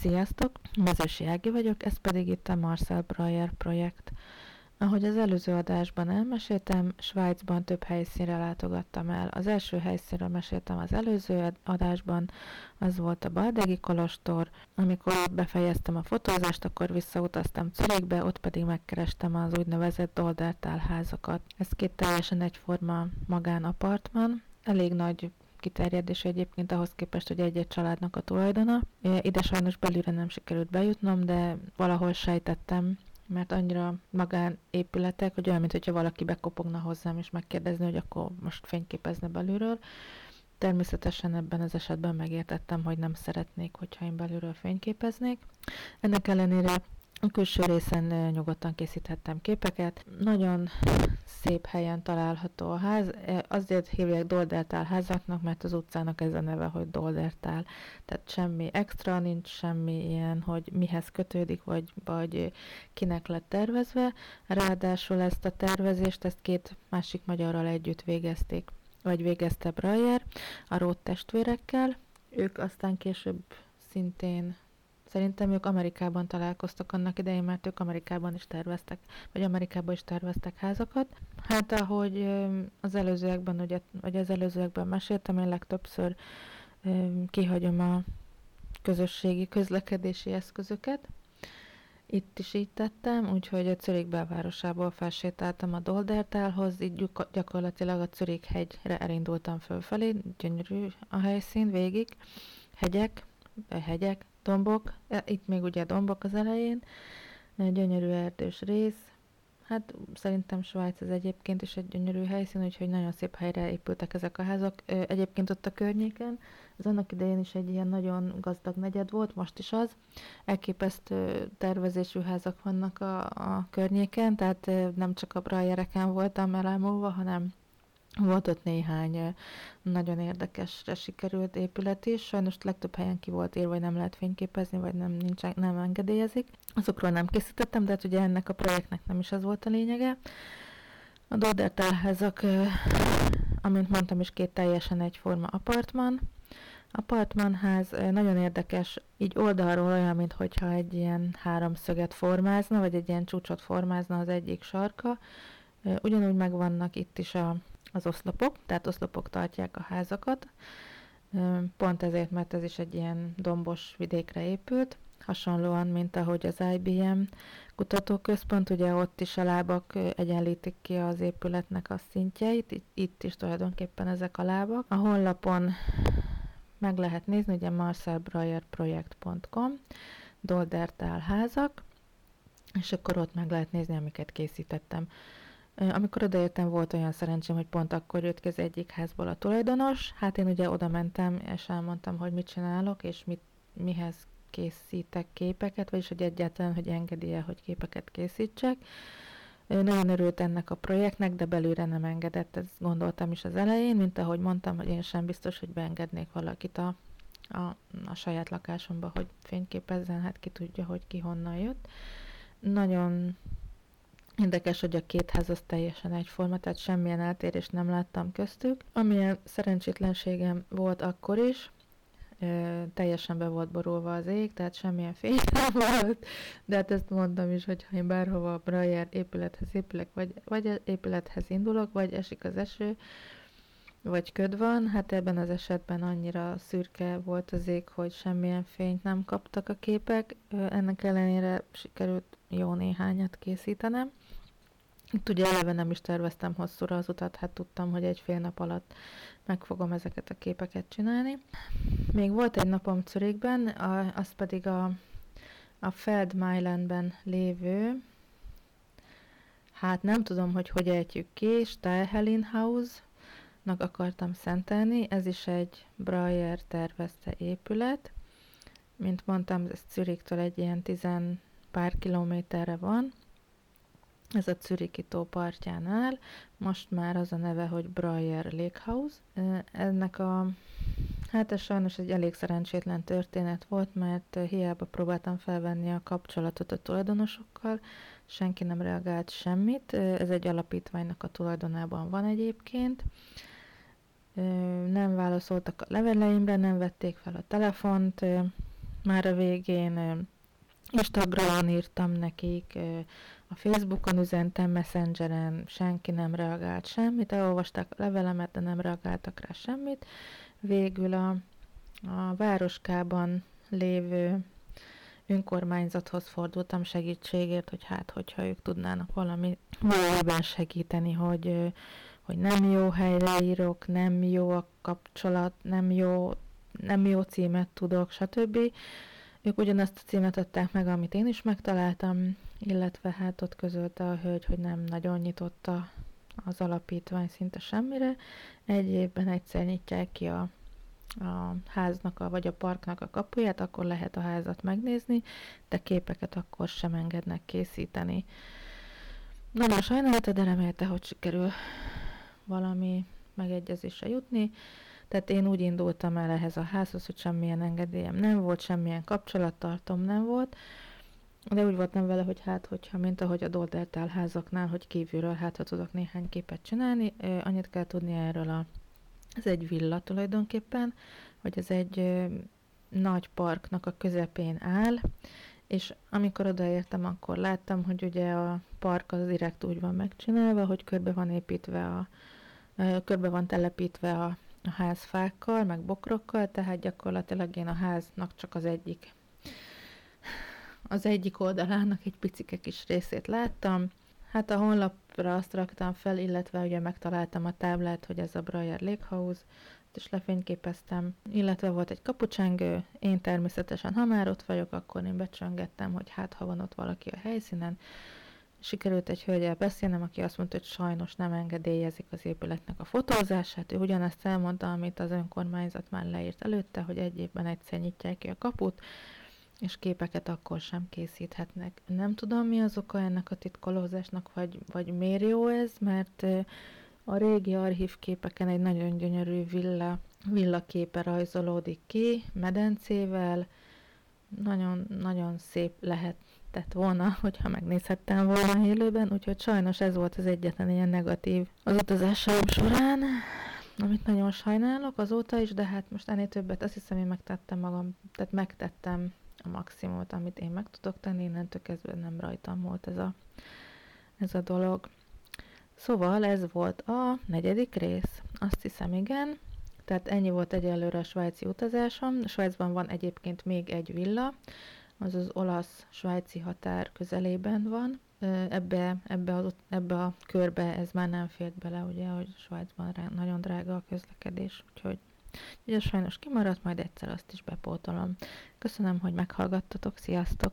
Sziasztok! Mezősi Ági vagyok, ez pedig itt a Marcel Breuer projekt. Ahogy az előző adásban elmeséltem, Svájcban több helyszínre látogattam el. Az első helyszínről meséltem az előző adásban, az volt a Baldegi Kolostor. Amikor befejeztem a fotózást, akkor visszautaztam Zürichbe, ott pedig megkerestem az úgynevezett Doldertál házakat. Ez két teljesen egyforma magánapartman, elég nagy kiterjedés egyébként ahhoz képest, hogy egy-egy családnak a tulajdona. Ide sajnos belülre nem sikerült bejutnom, de valahol sejtettem, mert annyira magánépületek, hogy olyan, mintha valaki bekopogna hozzám és megkérdezni, hogy akkor most fényképezne belülről. Természetesen ebben az esetben megértettem, hogy nem szeretnék, hogyha én belülről fényképeznék. Ennek ellenére a külső részen nyugodtan készíthettem képeket. Nagyon szép helyen található a ház. Azért hívják Doldertál házaknak, mert az utcának ez a neve, hogy Doldertál. Tehát semmi extra nincs, semmi ilyen, hogy mihez kötődik, vagy, vagy kinek lett tervezve. Ráadásul ezt a tervezést, ezt két másik magyarral együtt végezték, vagy végezte Breyer, a Rót testvérekkel. Ők aztán később szintén Szerintem ők Amerikában találkoztak annak idején, mert ők Amerikában is terveztek, vagy Amerikában is terveztek házakat. Hát ahogy az előzőekben, ugye, vagy az előzőekben meséltem, én legtöbbször kihagyom a közösségi közlekedési eszközöket. Itt is így tettem, úgyhogy a Czürik belvárosából felsétáltam a Doldertálhoz, így gyakorlatilag a Czürik hegyre elindultam fölfelé, gyönyörű a helyszín végig, hegyek, hegyek, dombok, itt még ugye dombok az elején, gyönyörű erdős rész, Hát szerintem Svájc az egyébként is egy gyönyörű helyszín, úgyhogy nagyon szép helyre épültek ezek a házak. Egyébként ott a környéken, az annak idején is egy ilyen nagyon gazdag negyed volt, most is az. Elképesztő tervezésű házak vannak a, a környéken, tehát nem csak a brajereken voltam elámulva, hanem volt ott néhány nagyon érdekesre sikerült épület is, sajnos legtöbb helyen ki volt írva, vagy nem lehet fényképezni, vagy nem, nincs, nem engedélyezik. Azokról nem készítettem, de hát ugye ennek a projektnek nem is ez volt a lényege. A Dodertelházak, amint mondtam is, két teljesen egyforma apartman. Apartmanház nagyon érdekes, így oldalról olyan, mintha egy ilyen háromszöget formázna, vagy egy ilyen csúcsot formázna az egyik sarka. Ugyanúgy megvannak itt is a az oszlopok, tehát oszlopok tartják a házakat, pont ezért, mert ez is egy ilyen dombos vidékre épült, hasonlóan, mint ahogy az IBM kutatóközpont, ugye ott is a lábak egyenlítik ki az épületnek a szintjeit, itt, is tulajdonképpen ezek a lábak. A honlapon meg lehet nézni, ugye marcelbreuerprojekt.com, Doldertál házak, és akkor ott meg lehet nézni, amiket készítettem. Amikor odaértem, volt olyan szerencsém, hogy pont akkor jött ki az egyik házból a tulajdonos. Hát én ugye oda mentem, és elmondtam, hogy mit csinálok, és mit, mihez készítek képeket, vagyis hogy egyáltalán, hogy engedélye, hogy képeket készítsek. Nagyon örült ennek a projektnek, de belőle nem engedett, ezt gondoltam is az elején, mint ahogy mondtam, hogy én sem biztos, hogy beengednék valakit a, a, a saját lakásomba, hogy fényképezzen, hát ki tudja, hogy ki honnan jött. Nagyon Érdekes, hogy a két ház az teljesen egyforma, tehát semmilyen eltérést nem láttam köztük. Amilyen szerencsétlenségem volt akkor is, ö, teljesen be volt borulva az ég, tehát semmilyen fény nem volt, de hát ezt mondtam is, hogy ha én bárhova a Breyer épülethez épülek, vagy, vagy épülethez indulok, vagy esik az eső, vagy köd van, hát ebben az esetben annyira szürke volt az ég, hogy semmilyen fényt nem kaptak a képek, ennek ellenére sikerült jó néhányat készítenem. Itt ugye eleve nem is terveztem hosszúra az utat, hát tudtam, hogy egy fél nap alatt meg fogom ezeket a képeket csinálni. Még volt egy napom Zürichben, az pedig a, a Feldmeilenben lévő, hát nem tudom, hogy hogy ejtjük ki, Steilhelinhaus-nak akartam szentelni, ez is egy Breyer tervezte épület. Mint mondtam, ez Zürichtől egy ilyen tizen pár kilométerre van, ez a Zürichi tó partjánál, most már az a neve, hogy Breyer Lakehouse. Ennek a, hát ez sajnos egy elég szerencsétlen történet volt, mert hiába próbáltam felvenni a kapcsolatot a tulajdonosokkal, senki nem reagált semmit. Ez egy alapítványnak a tulajdonában van egyébként. Nem válaszoltak a leveleimre, nem vették fel a telefont, már a végén Instagramon írtam nekik, a Facebookon üzentem, Messengeren senki nem reagált semmit, elolvasták a levelemet, de nem reagáltak rá semmit. Végül a, a városkában lévő önkormányzathoz fordultam segítségért, hogy hát, hogyha ők tudnának valami valamiben segíteni, hogy, hogy nem jó helyre írok, nem jó a kapcsolat, nem jó, nem jó címet tudok, stb. Ők ugyanazt a címet adták meg, amit én is megtaláltam, illetve hát ott közölte a hölgy, hogy nem nagyon nyitotta az alapítvány szinte semmire. Egy évben egyszer nyitják ki a, a háznak a, vagy a parknak a kapuját, akkor lehet a házat megnézni, de képeket akkor sem engednek készíteni. Nagyon sajnálta, de remélte, hogy sikerül valami megegyezésre jutni. Tehát én úgy indultam el ehhez a házhoz, hogy semmilyen engedélyem nem volt, semmilyen kapcsolattartom nem volt, de úgy voltam vele, hogy hát, hogyha, mint ahogy a Doldeltál házaknál, hogy kívülről hát, ha tudok néhány képet csinálni, annyit kell tudni erről a, ez egy villa tulajdonképpen, hogy ez egy nagy parknak a közepén áll, és amikor odaértem, akkor láttam, hogy ugye a park az direkt úgy van megcsinálva, hogy körbe van építve a, körbe van telepítve a, a ház fákkal, meg bokrokkal, tehát gyakorlatilag én a háznak csak az egyik az egyik oldalának egy picike kis részét láttam. Hát a honlapra azt raktam fel, illetve ugye megtaláltam a táblát, hogy ez a Breyer House, és lefényképeztem, illetve volt egy kapucsengő, én természetesen, ha már ott vagyok, akkor én becsöngettem, hogy hát ha van ott valaki a helyszínen, sikerült egy hölgyel beszélnem, aki azt mondta, hogy sajnos nem engedélyezik az épületnek a fotózását. Ő ugyanezt elmondta, amit az önkormányzat már leírt előtte, hogy egy évben egyszer nyitják ki a kaput, és képeket akkor sem készíthetnek. Nem tudom, mi az oka ennek a titkolózásnak, vagy, vagy miért jó ez, mert a régi archív képeken egy nagyon gyönyörű villa, villa képe rajzolódik ki, medencével, nagyon, nagyon szép lehetett volna, hogyha megnézhettem volna élőben, úgyhogy sajnos ez volt az egyetlen ilyen negatív az utazásaim során, amit nagyon sajnálok azóta is, de hát most ennél többet azt hiszem én megtettem magam, tehát megtettem a maximumot, amit én meg tudok tenni, innentől kezdve nem rajtam volt ez a, ez a dolog. Szóval ez volt a negyedik rész. Azt hiszem, igen. Tehát ennyi volt egyelőre a svájci utazásom. Svájcban van egyébként még egy villa, az az olasz-svájci határ közelében van. Ebbe, ebbe, az, ebbe a körbe ez már nem fért bele, ugye, hogy Svájcban nagyon drága a közlekedés, úgyhogy Ugye sajnos kimaradt, majd egyszer azt is bepótolom. Köszönöm, hogy meghallgattatok, sziasztok!